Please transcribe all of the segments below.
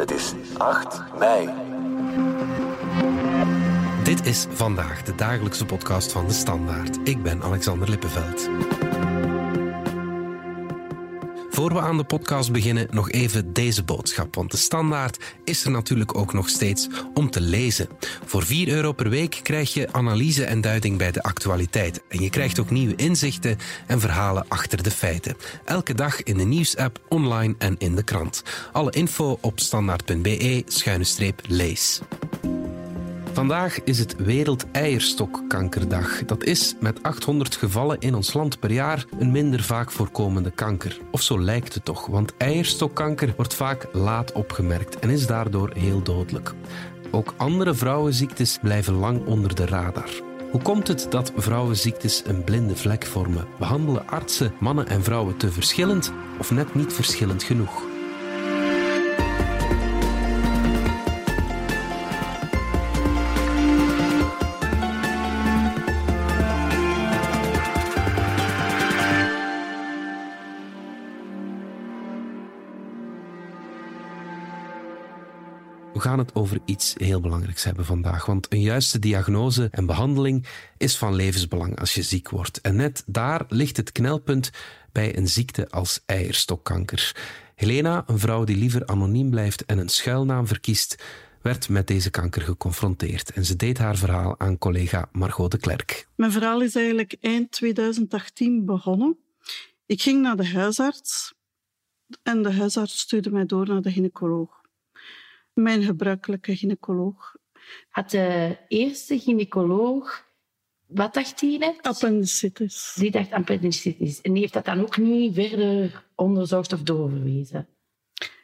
Het is 8 mei. Dit is vandaag de dagelijkse podcast van de Standaard. Ik ben Alexander Lippenveld. Voor we aan de podcast beginnen, nog even deze boodschap. Want de standaard is er natuurlijk ook nog steeds om te lezen. Voor 4 euro per week krijg je analyse en duiding bij de actualiteit. En je krijgt ook nieuwe inzichten en verhalen achter de feiten. Elke dag in de nieuwsapp, online en in de krant. Alle info op standaard.be-lees. Vandaag is het Wereld-Eierstokkankerdag. Dat is met 800 gevallen in ons land per jaar een minder vaak voorkomende kanker. Of zo lijkt het toch, want eierstokkanker wordt vaak laat opgemerkt en is daardoor heel dodelijk. Ook andere vrouwenziektes blijven lang onder de radar. Hoe komt het dat vrouwenziektes een blinde vlek vormen? Behandelen artsen mannen en vrouwen te verschillend of net niet verschillend genoeg? Gaan het over iets heel belangrijks hebben vandaag. Want een juiste diagnose en behandeling is van levensbelang als je ziek wordt. En net daar ligt het knelpunt bij een ziekte als eierstokkanker. Helena, een vrouw die liever anoniem blijft en een schuilnaam verkiest, werd met deze kanker geconfronteerd. En ze deed haar verhaal aan collega Margot de Klerk. Mijn verhaal is eigenlijk eind 2018 begonnen. Ik ging naar de huisarts en de huisarts stuurde mij door naar de gynaecoloog mijn gebruikelijke gynaecoloog. Had de eerste gynaecoloog, wat dacht hij net? Appendicitis. Die dacht appendicitis. En die heeft dat dan ook niet verder onderzocht of doorverwezen?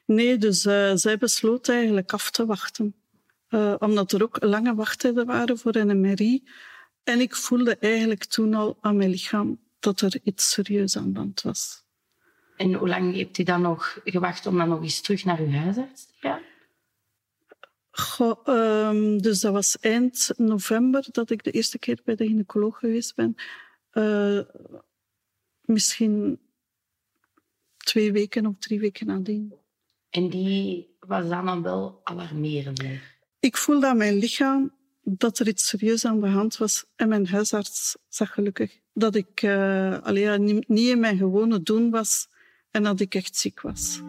Nee, dus uh, zij besloot eigenlijk af te wachten. Uh, omdat er ook lange wachttijden waren voor een MRI. En ik voelde eigenlijk toen al aan mijn lichaam dat er iets serieus aan de hand was. En hoe lang heeft u dan nog gewacht om dan nog eens terug naar uw huisarts te gaan? Goh, um, dus dat was eind november dat ik de eerste keer bij de gynaecoloog geweest ben. Uh, misschien twee weken of drie weken nadien. En die was dan, dan wel alarmerend? Ik voelde aan mijn lichaam dat er iets serieus aan de hand was. En mijn huisarts zag gelukkig dat ik uh, niet in mijn gewone doen was en dat ik echt ziek was.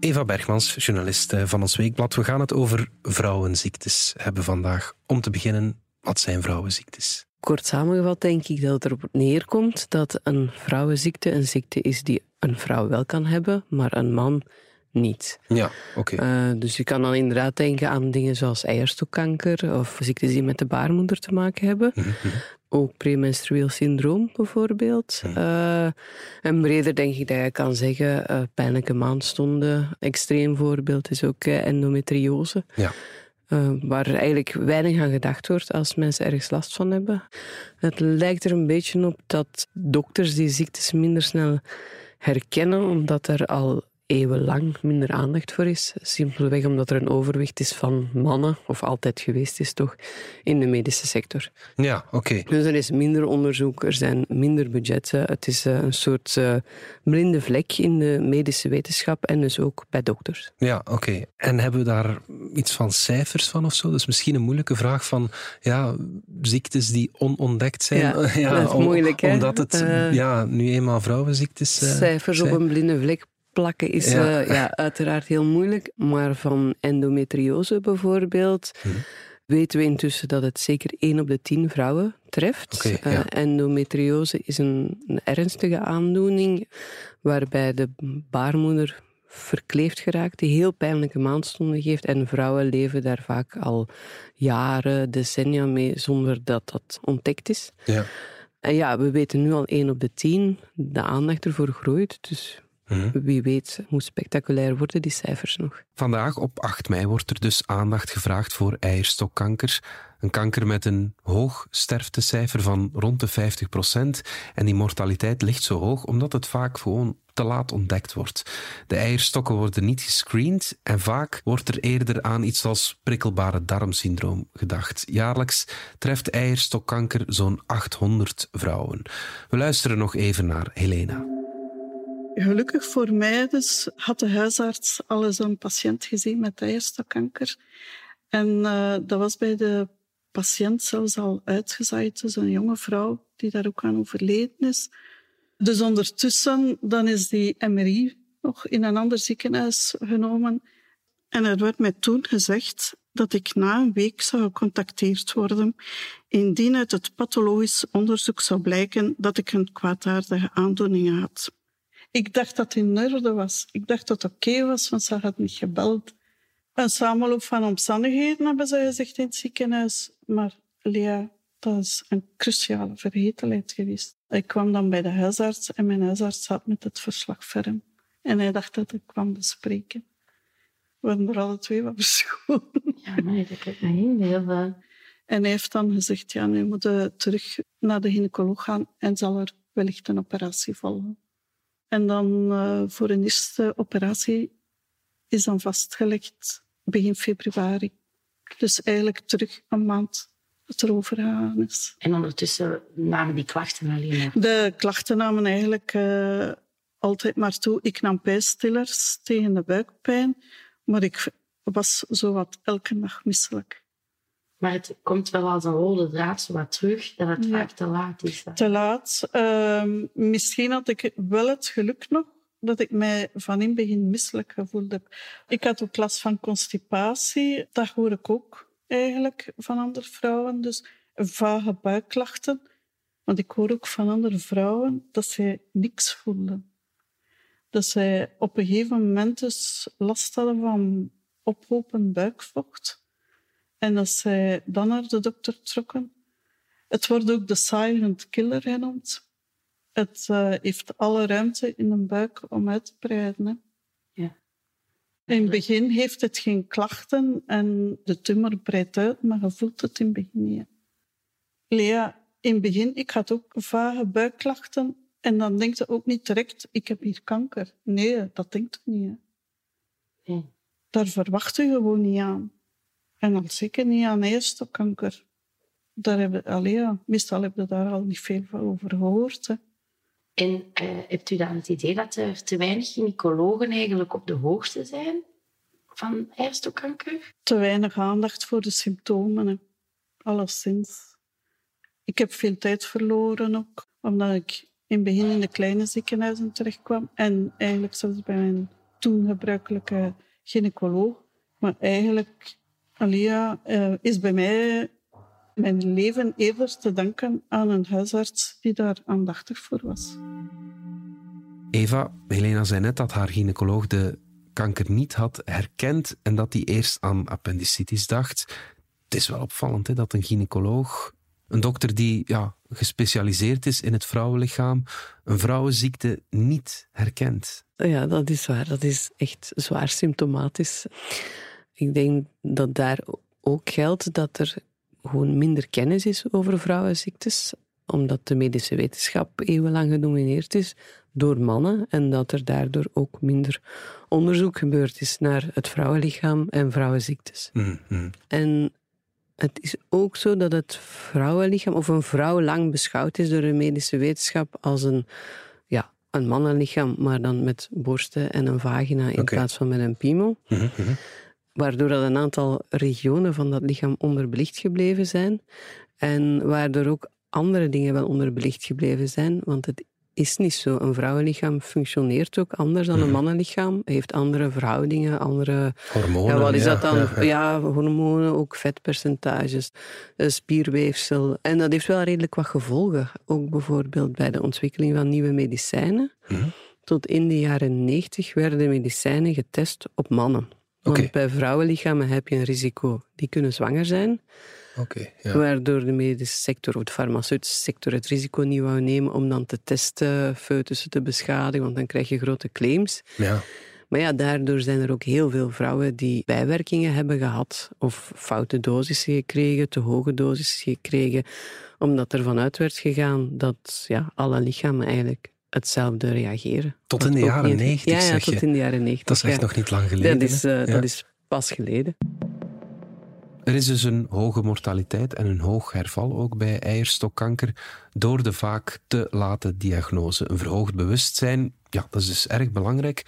Eva Bergmans, journalist eh, van ons weekblad. We gaan het over vrouwenziektes hebben vandaag. Om te beginnen, wat zijn vrouwenziektes? Kort samengevat denk ik dat het erop neerkomt dat een vrouwenziekte een ziekte is die een vrouw wel kan hebben, maar een man niet. Ja, oké. Okay. Uh, dus je kan dan inderdaad denken aan dingen zoals eierstokkanker of ziektes die met de baarmoeder te maken hebben. Mm -hmm. Ook premenstrueel syndroom bijvoorbeeld. Mm. Uh, en breder denk ik dat je kan zeggen uh, pijnlijke maandstonden. Extreem voorbeeld is ook endometriose. Ja. Waar eigenlijk weinig aan gedacht wordt als mensen ergens last van hebben. Het lijkt er een beetje op dat dokters die ziektes minder snel herkennen, omdat er al eeuwenlang minder aandacht voor is. Simpelweg omdat er een overwicht is van mannen, of altijd geweest is toch, in de medische sector. Ja, oké. Dus er is minder onderzoek, er zijn minder budgetten. Het is eh, een soort uh, blinde vlek in de medische wetenschap en dus ook bij dokters. Ja, oké. En hebben we daar iets van cijfers van of zo? Dus misschien een moeilijke vraag van ja, ziektes die onontdekt zijn. Ja, ja dat is om, moeilijk, hè? Omdat het uh, ja, nu eenmaal vrouwenziektes Cijfers zijn. op een blinde vlek plakken is ja. Uh, ja, uiteraard heel moeilijk. Maar van endometriose bijvoorbeeld hm. weten we intussen dat het zeker 1 op de 10 vrouwen treft. Okay, ja. uh, endometriose is een, een, ernstige aandoening waarbij de baarmoeder verkleefd geraakt, die heel pijnlijke maandstonden geeft. En vrouwen leven daar vaak al jaren, decennia mee, zonder dat dat ontdekt is. Ja. En ja, we weten nu al 1 op de 10, de aandacht ervoor groeit. Dus Mhm. Wie weet hoe spectaculair worden die cijfers nog. Vandaag op 8 mei wordt er dus aandacht gevraagd voor eierstokkanker. Een kanker met een hoog sterftecijfer van rond de 50% En die mortaliteit ligt zo hoog omdat het vaak gewoon te laat ontdekt wordt. De eierstokken worden niet gescreend en vaak wordt er eerder aan iets als prikkelbare darmsyndroom gedacht. Jaarlijks treft eierstokkanker zo'n 800 vrouwen. We luisteren nog even naar Helena. Gelukkig voor mij dus had de huisarts al eens een patiënt gezien met eierstokkanker. En uh, dat was bij de patiënt zelfs al uitgezaaid. Dus een jonge vrouw die daar ook aan overleden is. Dus ondertussen dan is die MRI nog in een ander ziekenhuis genomen. En er werd mij toen gezegd dat ik na een week zou gecontacteerd worden indien uit het pathologisch onderzoek zou blijken dat ik een kwaadaardige aandoening had. Ik dacht dat het in orde was. Ik dacht dat het oké was, want ze had niet gebeld. Een samenloop van omstandigheden hebben ze gezegd in het ziekenhuis. Maar Lea, dat is een cruciale vergetelheid geweest. Ik kwam dan bij de huisarts en mijn huisarts zat met het verslag ferm. En hij dacht dat ik kwam bespreken. We waren er alle twee wat verscholen. Ja, nee, dat kan ik me inbeelden. En hij heeft dan gezegd, ja, nu moet je terug naar de gynaecoloog gaan en zal er wellicht een operatie volgen. En dan uh, voor een eerste operatie is dan vastgelegd begin februari. Dus eigenlijk terug een maand het erover gegaan is. En ondertussen namen die klachten alleen maar? De klachten namen eigenlijk uh, altijd maar toe. Ik nam pijnstillers tegen de buikpijn, maar ik was zowat elke dag misselijk. Maar het komt wel als een rode draad zo wat terug, dat het vaak te laat is. Te laat. Uh, misschien had ik wel het geluk nog dat ik mij van in begin misselijk gevoeld heb. Ik had ook last van constipatie. Dat hoor ik ook eigenlijk van andere vrouwen. Dus vage buikklachten. Want ik hoor ook van andere vrouwen dat zij niks voelden. Dat zij op een gegeven moment dus last hadden van ophopend buikvocht. En dat zij dan naar de dokter trokken. Het wordt ook de silent killer genoemd. Het uh, heeft alle ruimte in de buik om uit te breiden. Hè. Ja. In het begin heeft het geen klachten en de tumor breidt uit, maar je voelt het in het begin niet. Lea, in het begin, ik had ook vage buikklachten en dan denkt je ook niet direct, ik heb hier kanker. Nee, dat denkt je niet. Hè. Nee. Daar verwacht je gewoon niet aan. En al zeker niet aan eierstokkanker. Daar hebben, allee, meestal heb je daar al niet veel over gehoord. Hè. En uh, hebt u dan het idee dat er te weinig gynaecologen eigenlijk op de hoogte zijn van eierstokkanker? Te weinig aandacht voor de symptomen, hè. alleszins. Ik heb veel tijd verloren ook, omdat ik in het begin in de kleine ziekenhuizen terechtkwam en eigenlijk zelfs bij mijn toen gebruikelijke gynaecoloog. Maar eigenlijk, Alia, uh, is bij mij mijn leven eerder te danken aan een huisarts die daar aandachtig voor was. Eva, Helena zei net dat haar gynaecoloog de kanker niet had herkend en dat hij eerst aan appendicitis dacht. Het is wel opvallend hè, dat een gynaecoloog, een dokter die ja, gespecialiseerd is in het vrouwenlichaam, een vrouwenziekte niet herkent. Ja, dat is waar. Dat is echt zwaar symptomatisch. Ik denk dat daar ook geldt dat er gewoon minder kennis is over vrouwenziektes, omdat de medische wetenschap eeuwenlang gedomineerd is door mannen en dat er daardoor ook minder onderzoek gebeurd is naar het vrouwenlichaam en vrouwenziektes. Mm-hmm. En het is ook zo dat het vrouwenlichaam, of een vrouw lang beschouwd is door de medische wetenschap als een, ja, een mannenlichaam, maar dan met borsten en een vagina in plaats van met een piemel. Mhm, mhm. Waardoor dat een aantal regionen van dat lichaam onderbelicht gebleven zijn. En waardoor ook andere dingen wel onderbelicht gebleven zijn. Want het is niet zo. Een vrouwenlichaam functioneert ook anders dan een mannenlichaam. Heeft andere verhoudingen, andere... Hormonen. Ja, wat is ja, dat dan? ja, Ja, ja. hormonen, ook vetpercentages, eh, spierweefsel. En dat heeft wel redelijk wat gevolgen. Ook bijvoorbeeld bij de ontwikkeling van nieuwe medicijnen. Mhm. Tot in de jaren 90 werden medicijnen getest op mannen. Want bij vrouwenlichamen heb je een risico. Die kunnen zwanger zijn, ja. waardoor de medische sector of de farmaceutische sector het risico niet wou nemen om dan te testen, foetussen te beschadigen, want dan krijg je grote claims. ja. Maar ja, daardoor zijn er ook heel veel vrouwen die bijwerkingen hebben gehad of foute dosissen gekregen, te hoge dosissen gekregen, omdat er vanuit werd gegaan dat ja, alle lichamen eigenlijk hetzelfde reageren. Tot in de jaren 90, Ja, ja zeg tot in de jaren 90. Dat is echt ja. nog niet lang geleden. Dat is, eh, dat is pas geleden. Er is dus een hoge mortaliteit en een hoog herval ook bij eierstokkanker door de vaak te late diagnose. Een verhoogd bewustzijn, ja, dat is dus erg belangrijk,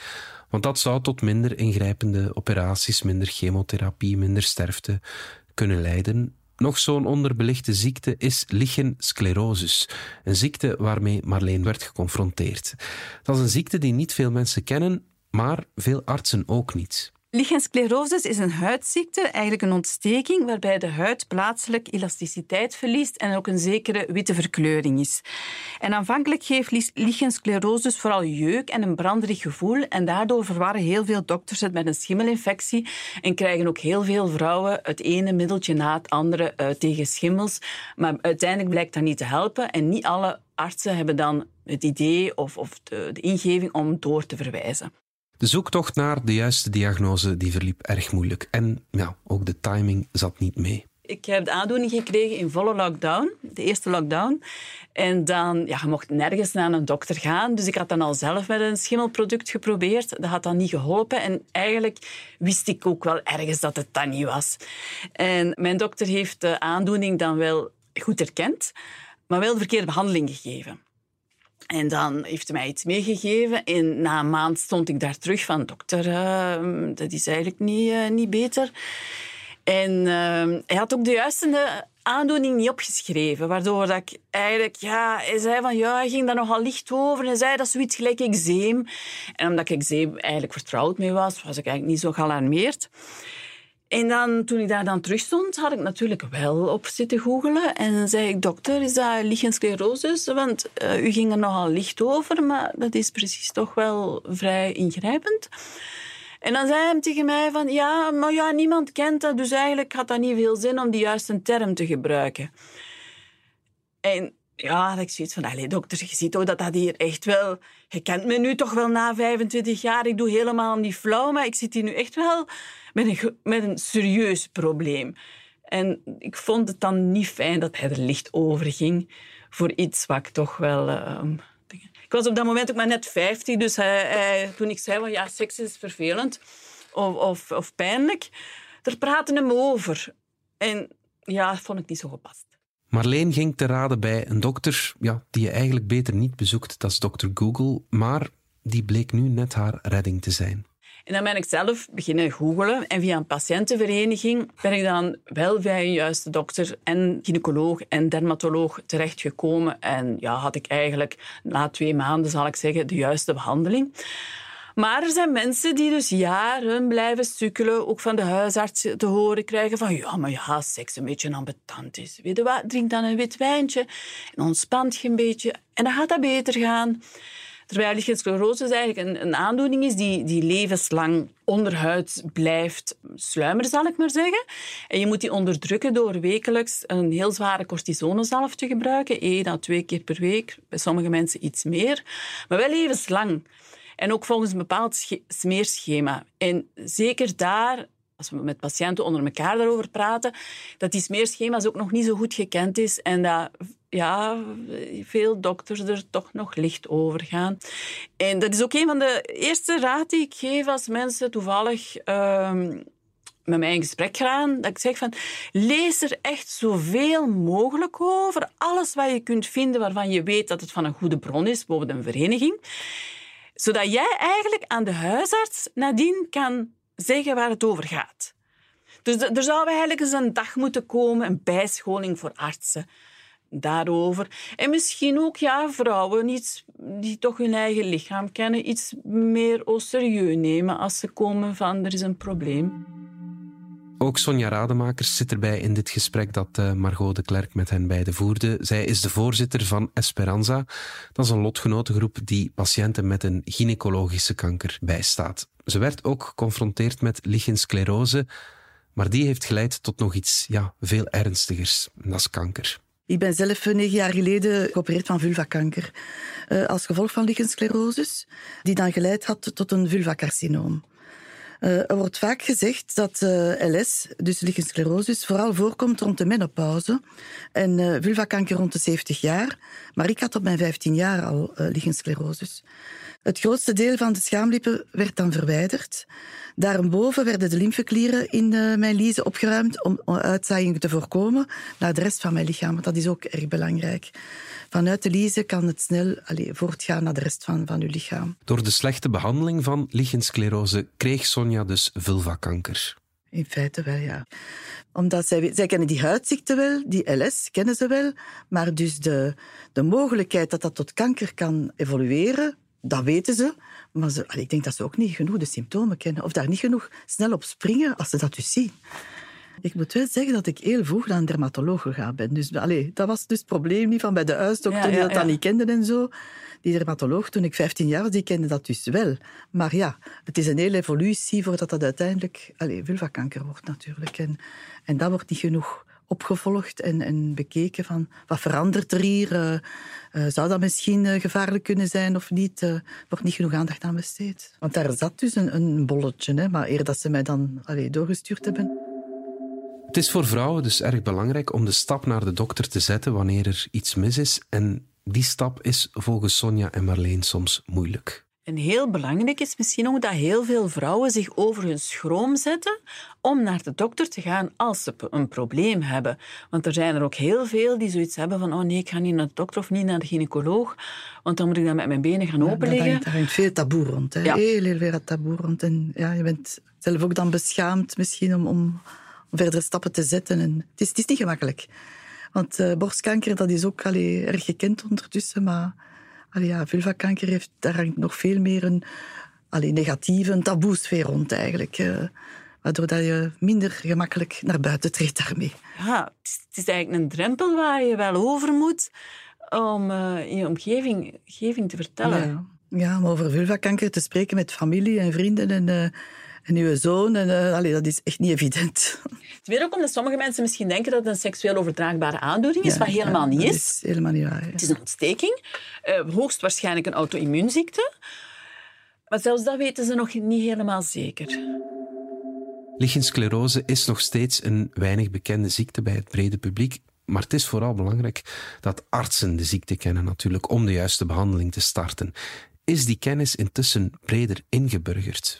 want dat zou tot minder ingrijpende operaties, minder chemotherapie, minder sterfte kunnen leiden. Nog zo'n onderbelichte ziekte is lichensclerosis, een ziekte waarmee Marleen werd geconfronteerd. Dat is een ziekte die niet veel mensen kennen, maar veel artsen ook niet. Lichensclerosis is een huidziekte, eigenlijk een ontsteking waarbij de huid plaatselijk elasticiteit verliest en ook een zekere witte verkleuring is. En aanvankelijk geeft lichensclerosis vooral jeuk en een branderig gevoel en daardoor verwarren heel veel dokters het met een schimmelinfectie en krijgen ook heel veel vrouwen het ene middeltje na het andere uh, tegen schimmels. Maar uiteindelijk blijkt dat niet te helpen en niet alle artsen hebben dan het idee of, of de ingeving om door te verwijzen. De zoektocht naar de juiste diagnose die verliep erg moeilijk. En ja, ook de timing zat niet mee. Ik heb de aandoening gekregen in volle lockdown, de eerste lockdown. En dan, ja, je mocht nergens naar een dokter gaan. Dus ik had dan al zelf met een schimmelproduct geprobeerd. Dat had dan niet geholpen. En eigenlijk wist ik ook wel ergens dat het dat niet was. En mijn dokter heeft de aandoening dan wel goed erkend, maar wel de verkeerde behandeling gegeven. En dan heeft hij mij iets meegegeven. En na een maand stond ik daar terug van... Dokter, uh, dat is eigenlijk niet, uh, niet beter. En uh, hij had ook de juiste aandoening niet opgeschreven. Waardoor dat ik eigenlijk... Ja, hij zei van... Ja, hij ging daar nogal licht over. Hij zei dat is zoiets gelijk eczeem. En omdat ik eczeem eigenlijk vertrouwd mee was... was ik eigenlijk niet zo gealarmeerd. En dan, toen ik daar dan terug stond, had ik natuurlijk wel op zitten googelen. En dan zei ik, dokter, is dat lichensclerosis? Want uh, u ging er nogal licht over, maar dat is precies toch wel vrij ingrijpend. En dan zei hij tegen mij van, ja, maar ja, niemand kent dat, dus eigenlijk had dat niet veel zin om die juiste term te gebruiken. En ja, ik zoiets van, allee, dokter, je ziet toch dat dat hier echt wel... Je kent me nu toch wel na 25 jaar, ik doe helemaal niet flauw, maar ik zit hier nu echt wel met een, met een serieus probleem. En ik vond het dan niet fijn dat hij er licht over ging voor iets wat ik toch wel... Uh, ik was op dat moment ook maar net 50, dus toen ik zei van ja, seks is vervelend of, of, of pijnlijk, er praten hem over. En ja, dat vond ik niet zo gepast. Marleen ging te raden bij een dokter ja, die je eigenlijk beter niet bezoekt, dat is dokter Google, maar die bleek nu net haar redding te zijn. En dan ben ik zelf beginnen googelen en via een patiëntenvereniging ben ik dan wel bij een juiste dokter en gynaecoloog en dermatoloog terechtgekomen. En ja, had ik eigenlijk na twee maanden, zal ik zeggen, de juiste behandeling. Maar er zijn mensen die dus jaren blijven sukkelen, ook van de huisarts te horen krijgen van ja, maar ja, seks een beetje ambetant is. Weet je wat, drink dan een wit wijntje en ontspant je een beetje en dan gaat dat beter gaan. Terwijl lichensclerose eigenlijk een, een, aandoening is die, die levenslang onderhuid blijft sluimeren, zal ik maar zeggen. En je moet die onderdrukken door wekelijks een heel zware cortisonezalf te gebruiken. één à twee keer per week, bij sommige mensen iets meer. Maar wel levenslang. En ook volgens een bepaald smeerschema. En zeker daar als we met patiënten onder elkaar daarover praten, dat die smeerschema's ook nog niet zo goed gekend is en dat ja, veel dokters er toch nog licht over gaan. En dat is ook een van de eerste raad die ik geef als mensen toevallig um, met mij in gesprek gaan. Dat ik zeg van, lees er echt zoveel mogelijk over. Alles wat je kunt vinden waarvan je weet dat het van een goede bron is, bijvoorbeeld een vereniging. Zodat jij eigenlijk aan de huisarts nadien kan zeggen waar het over gaat. Dus er zou eigenlijk eens een dag moeten komen, een bijscholing voor artsen daarover. En misschien ook ja, vrouwen iets, die toch hun eigen lichaam kennen, iets meer serieus nemen als ze komen van er is een probleem. Ook Sonja Rademakers zit erbij in dit gesprek dat eh, Margot de Klerk met hen beiden voerde. Zij is de voorzitter van Esperanza. Dat is een lotgenotengroep die patiënten met een gynaecologische kanker bijstaat. Ze werd ook geconfronteerd met lichensclerose, maar die heeft geleid tot nog iets ja, veel ernstigers. is kanker. Ik ben zelf negen jaar geleden geopereerd van vulvakanker. Uh, als gevolg van lichensclerosis, die dan geleid had tot een vulvacarcinoom. Uh, er wordt vaak gezegd dat uh, LS, dus lichensclerosis, vooral voorkomt rond de menopauze en vulvakanker rond de 70 jaar. Maar ik had op mijn 15 jaar al lichensclerosis. Het grootste deel van de schaamlippen werd dan verwijderd. Daarboven werden de lymfeklieren in uh, mijn liezen opgeruimd om uitzaaiingen te voorkomen naar de rest van mijn lichaam. Dat is ook erg belangrijk. Vanuit de liezen kan het snel allez, voortgaan naar de rest van, van uw lichaam. Door de slechte behandeling van lichensclerose kreeg Sonja dus vulvakanker. In feite wel, ja. Omdat zij, zij kennen die huidziekte wel, die LS kennen ze wel, maar dus de, de mogelijkheid dat dat tot kanker kan evolueren, dat weten ze. Maar ze, ik denk dat ze ook niet genoeg de symptomen kennen. Of daar niet genoeg snel op springen als ze dat dus zien. Ik moet wel zeggen dat ik heel vroeg naar een dermatoloog gegaan ben. Dus allee, dat was dus het probleem niet van bij de huisdokter ja, die dat dan niet kenden en zo. Die dermatoloog, toen ik 15 jaar was, die kende dat dus wel. Maar ja, het is een hele evolutie voordat dat uiteindelijk allee, vulvakanker wordt natuurlijk. En, en dat wordt niet genoeg opgevolgd en, en bekeken van wat verandert er hier? Uh, zou dat misschien uh, gevaarlijk kunnen zijn of niet? Er wordt niet genoeg aandacht aan besteed. Want daar zat dus een, een bolletje, hè, maar eer dat ze mij dan allee, doorgestuurd hebben. Het is voor vrouwen dus erg belangrijk om de stap naar de dokter te zetten wanneer er iets mis is. En die stap is volgens Sonja en Marleen soms moeilijk. En heel belangrijk is misschien ook dat heel veel vrouwen zich over hun schroom zetten om naar de dokter te gaan als ze een probleem hebben. Want er zijn er ook heel veel die zoiets hebben van oh nee, ik ga niet naar de dokter of niet naar de gynaecoloog, want dan moet ik dan met mijn benen gaan openleggen. Ja, daar hangt veel taboe rond. Hè? Ja. Heel, heel veel taboe rond. En ja, je bent zelf ook dan beschaamd misschien om, om, verdere stappen te zetten. En het, is, het is niet gemakkelijk. Want uh, borstkanker, dat is ook allee, erg gekend ondertussen, maar allee, ja, vulvakanker heeft, daar hangt nog veel meer een allee, negatieve, een taboesfeer rond eigenlijk. Uh, waardoor dat je minder gemakkelijk naar buiten treedt daarmee. Ja, het is, eigenlijk een drempel waar je wel over moet om uh, in je omgeving, omgeving te vertellen. Ja. ja, om over vulvakanker te spreken met familie en vrienden en, uh, en uw zoon, en, uh, allee, dat is echt niet evident. Het weet ook omdat sommige mensen misschien denken dat het een seksueel overdraagbare aandoening is, ja, wat helemaal niet is. is helemaal niet waar. Ja. Het is een ontsteking, uh, hoogstwaarschijnlijk een auto-immuunziekte. Maar zelfs dat weten ze nog niet helemaal zeker. Lichensclerose is nog steeds een weinig bekende ziekte bij het brede publiek. Maar het is vooral belangrijk dat artsen de ziekte kennen natuurlijk om de juiste behandeling te starten. Is die kennis intussen breder ingeburgerd?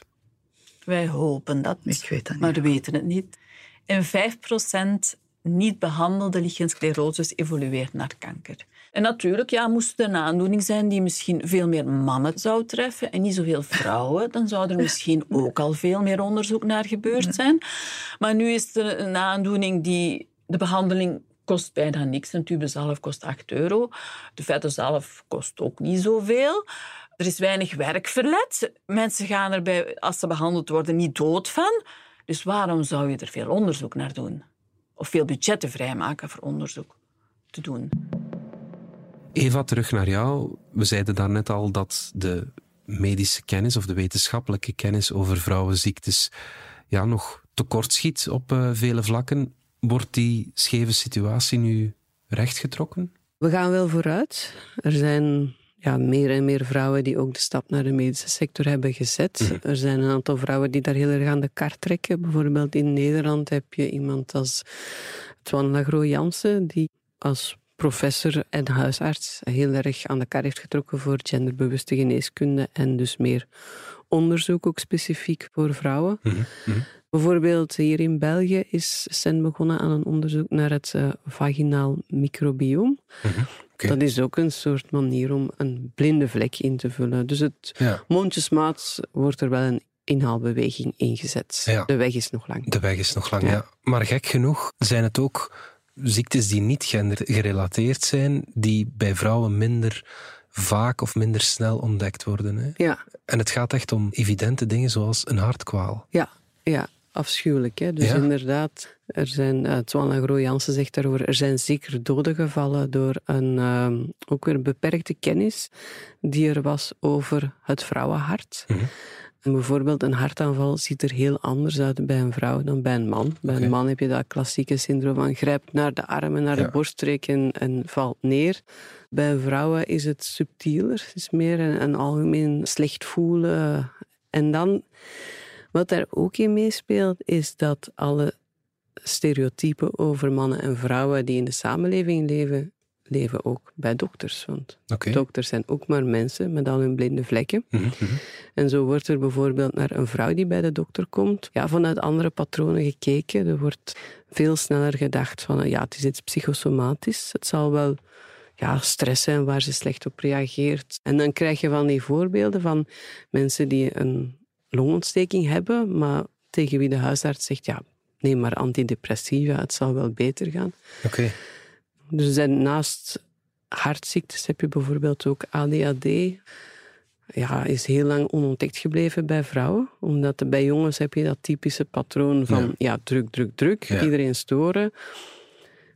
Wij hopen dat. Ik weet dat niet. Maar we weten het niet. En 5% niet behandelde lichensclerosis evolueert naar kanker. En natuurlijk ja, moest het een aandoening zijn die misschien veel meer mannen zou treffen en niet zoveel vrouwen, dan zou er misschien ook al veel meer onderzoek naar gebeurd zijn. Maar nu is het een aandoening die de behandeling kost bijna niks. Een tube zalf kost 8 euro. De vette zalf kost ook niet zoveel. Er is weinig werkverlet. Mensen gaan er bij, als ze behandeld worden niet dood van. Dus waarom zou je er veel onderzoek naar doen? Of veel budgetten vrijmaken voor onderzoek te doen? Eva, terug naar jou. We zeiden daarnet al dat de medische kennis of de wetenschappelijke kennis over vrouwenziektes ja, nog tekortschiet op uh, vele vlakken. Wordt die scheve situatie nu rechtgetrokken? We gaan wel vooruit. Er zijn ja, meer en meer vrouwen die ook de stap naar de medische sector hebben gezet. Mhm. Er zijn een aantal vrouwen die daar heel erg aan de kar trekken. Bijvoorbeeld in Nederland heb je iemand als Twan Lagro Jansen, die als professor en huisarts heel erg aan de kar heeft getrokken voor genderbewuste geneeskunde en dus meer onderzoek ook specifiek voor vrouwen. Mhm, mhm. Bijvoorbeeld hier in België is Sen begonnen aan een onderzoek naar het uh, vaginaal microbioom. Dat is ook een soort manier om een blinde vlek in te vullen. Dus het ja. mondjesmaat wordt er wel een inhaalbeweging ingezet. De weg is nog lang. De weg is nog lang, ja. Maar gek genoeg zijn het ook ziektes die niet gendergerelateerd zijn, die bij vrouwen minder vaak of minder snel ontdekt worden. Hè? Ja. En het gaat echt om evidente dingen zoals een hartkwaal. Ja, ja afschuwelijk. Hè? Dus inderdaad, er zijn, uh, Twan Jansen zegt daarover, er zijn zeker doden gevallen door een uh, ook weer beperkte kennis die er was over het vrouwenhart. Mhm. Bijvoorbeeld een hartaanval ziet er heel anders uit bij een vrouw dan bij een man. Bij een man heb je dat klassieke syndroom van grijpt naar de armen, naar de borststreek en, en, valt neer. Bij vrouwen is het subtieler. Het is meer een, een algemeen slecht voelen. En dan wat daar ook in meespeelt, is dat alle stereotypen over mannen en vrouwen die in de samenleving leven leven ook bij dokters. Want dokters zijn ook maar mensen met al hun blinde vlekken. Mhm, mhm. En zo wordt er bijvoorbeeld naar een vrouw die bij de dokter komt, ja, vanuit andere patronen gekeken. Er wordt veel sneller gedacht van, ja, het is iets psychosomatisch. Het zal wel ja, stress zijn waar ze slecht op reageert. En dan krijg je van die voorbeelden van mensen die een longontsteking hebben, maar tegen wie de huisarts zegt, ja, neem maar antidepressiva, het zal wel beter gaan. Oké. Er zijn naast hartziektes heb je bijvoorbeeld ook ADHD. Ja, is heel lang onontdekt gebleven bij vrouwen. Omdat bij jongens heb je dat typische patroon van Ja. ja. druk, druk, druk. Ja. Iedereen storen.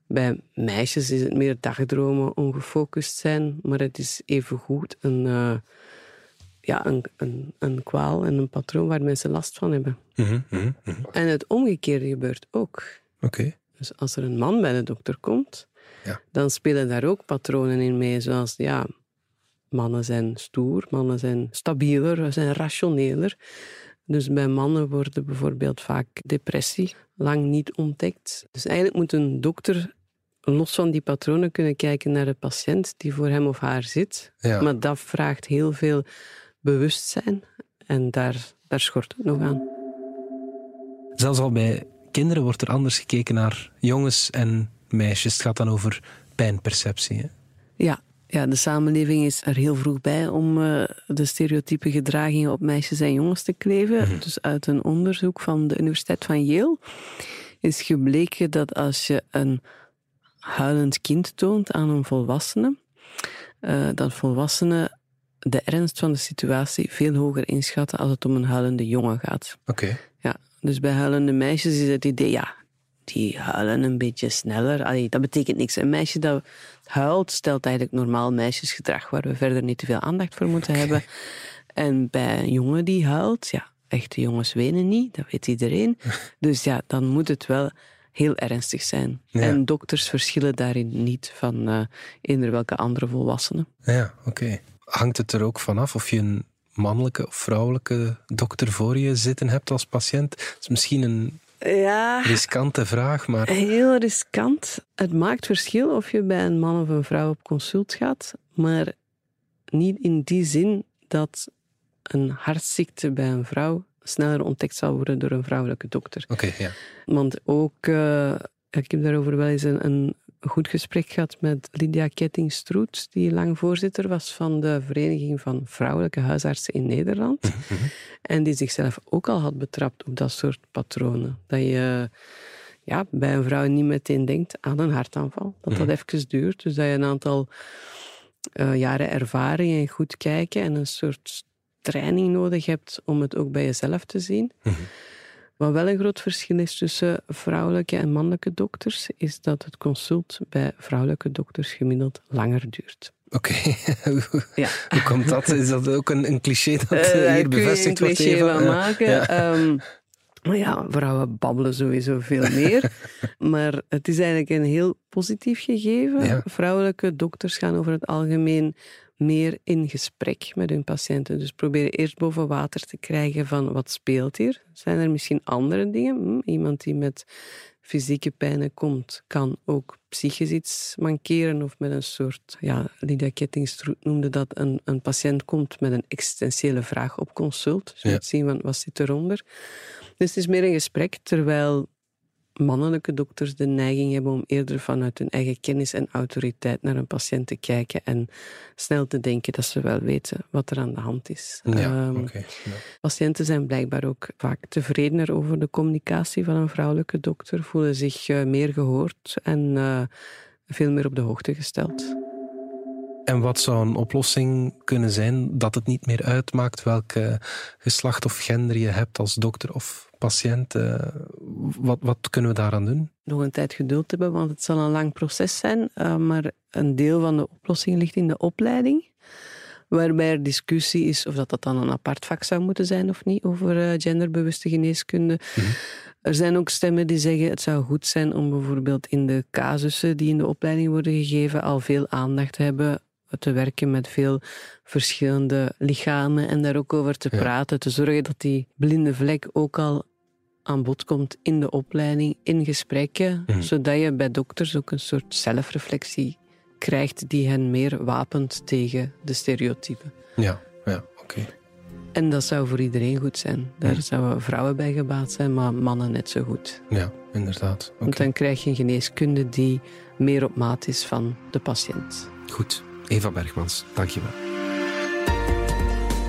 Bij meisjes is het meer dagdromen, ongefocust zijn. Maar het is evengoed een, eh, ja, een, een, een kwaal en een patroon waar mensen last van hebben. Mhm, mhm, mhm. En het omgekeerde gebeurt ook. Oké. Dus als er een man bij de dokter komt, Ja. dan spelen daar ook patronen in mee. Zoals, ja, mannen zijn stoer, mannen zijn stabieler, zijn rationeler. Dus bij mannen worden bijvoorbeeld vaak depressie lang niet ontdekt. Dus eigenlijk moet een dokter los van die patronen kunnen kijken naar de patiënt die voor hem of haar zit. Ja. Maar dat vraagt heel veel bewustzijn en daar, daar schort het nog aan. Zelfs al bij kinderen wordt er anders gekeken naar jongens en meisjes. Het gaat dan over pijnperceptie. Hè? Ja, ja, de samenleving is er heel vroeg bij om eh, de stereotype gedragingen op meisjes en jongens te kleven. Dus uit een onderzoek van de Universiteit van Yale is gebleken dat als je een huilend kind toont aan een volwassene, eh, dat volwassenen de ernst van de situatie veel hoger inschatten als het om een huilende jongen gaat. Oké. Ja, dus bij huilende meisjes is het idee, ja, die huilen een beetje sneller. Allee, dat betekent niks. Een meisje dat huilt stelt eigenlijk normaal meisjesgedrag, waar we verder niet te veel aandacht voor moeten hebben. En bij een jongen die huilt, ja, echte jongens wenen niet, dat weet iedereen. Dus ja, dan moet het wel heel ernstig zijn. Ja. En dokters verschillen daarin niet van eh eender welke andere volwassenen. Ja, oké. Hangt het er ook vanaf of je een mannelijke of vrouwelijke dokter voor je zitten hebt als patiënt? Dat is misschien een Ja, riskante vraag, maar... Heel riskant. Het maakt verschil of je bij een man of een vrouw op consult gaat, maar niet in die zin dat een hartziekte bij een vrouw sneller ontdekt zal worden door een vrouwelijke dokter. Oké, ja. Want ook, eh, ik heb daarover wel eens een, een goed gesprek gehad met Lydia Ketting-Stroet, die lang voorzitter was van de Vereniging van Vrouwelijke Huisartsen in Nederland. En die zichzelf ook al had betrapt op dat soort patronen. Dat je ja, bij een vrouw niet meteen denkt aan een hartaanval. Dat dat even duurt. Dus dat je een aantal eh, jaren ervaring en goed kijken en een soort training nodig hebt om het ook bij jezelf te zien. Wat wel een groot verschil is tussen vrouwelijke en mannelijke dokters, is dat het consult bij vrouwelijke dokters gemiddeld langer duurt. Oké. Ja. Hoe komt dat? Is dat ook een, een cliché dat Eh, eh, daar hier kun je bevestigd een wordt? cliché van maken. Ja. Ehm, maar ja, vrouwen babbelen sowieso veel meer. maar het is eigenlijk een heel positief gegeven. Ja. Vrouwelijke dokters gaan over het algemeen meer in gesprek met hun patiënten. Dus proberen eerst boven water te krijgen van wat speelt hier. Zijn er misschien andere dingen? Hm, Iemand die met fysieke pijnen komt, kan ook psychisch iets mankeren of met een soort, ja, Lydia Kettingstroet noemde dat, een, een patiënt komt met een existentiële vraag op consult. Dus Ja. zien van, wat zit eronder. Dus het is meer een gesprek, terwijl mannelijke dokters de neiging hebben om eerder vanuit hun eigen kennis en autoriteit naar een patiënt te kijken en snel te denken dat ze wel weten wat er aan de hand is. Ja, Ehm. Ja. Patiënten zijn blijkbaar ook vaak tevredener over de communicatie van een vrouwelijke dokter, voelen zich eh, meer gehoord en eh, veel meer op de hoogte gesteld. En wat zou een oplossing kunnen zijn dat het niet meer uitmaakt welke geslacht of gender je hebt als dokter of patiënt? Eh, wat, wat kunnen we daaraan doen? Nog een tijd geduld hebben, want het zal een lang proces zijn. eh, maar een deel van de oplossing ligt in de opleiding. Waarbij er discussie is of dat, dat dan een apart vak zou moeten zijn of niet, over eh, genderbewuste geneeskunde. Er zijn ook stemmen die zeggen het zou goed zijn om bijvoorbeeld in de casussen die in de opleiding worden gegeven al veel aandacht te hebben, te werken met veel verschillende lichamen en daar ook over te Ja. praten, te zorgen dat die blinde vlek ook al aan bod komt in de opleiding, in gesprekken, Mhm. zodat je bij dokters ook een soort zelfreflectie krijgt die hen meer wapent tegen de stereotypen. Ja, ja, oké. En dat zou voor iedereen goed zijn. Daar zouden vrouwen bij gebaat zijn, maar mannen net zo goed. Ja, inderdaad. Want dan krijg je een geneeskunde die meer op maat is van de patiënt. Goed, Eva Bergmans, dankjewel.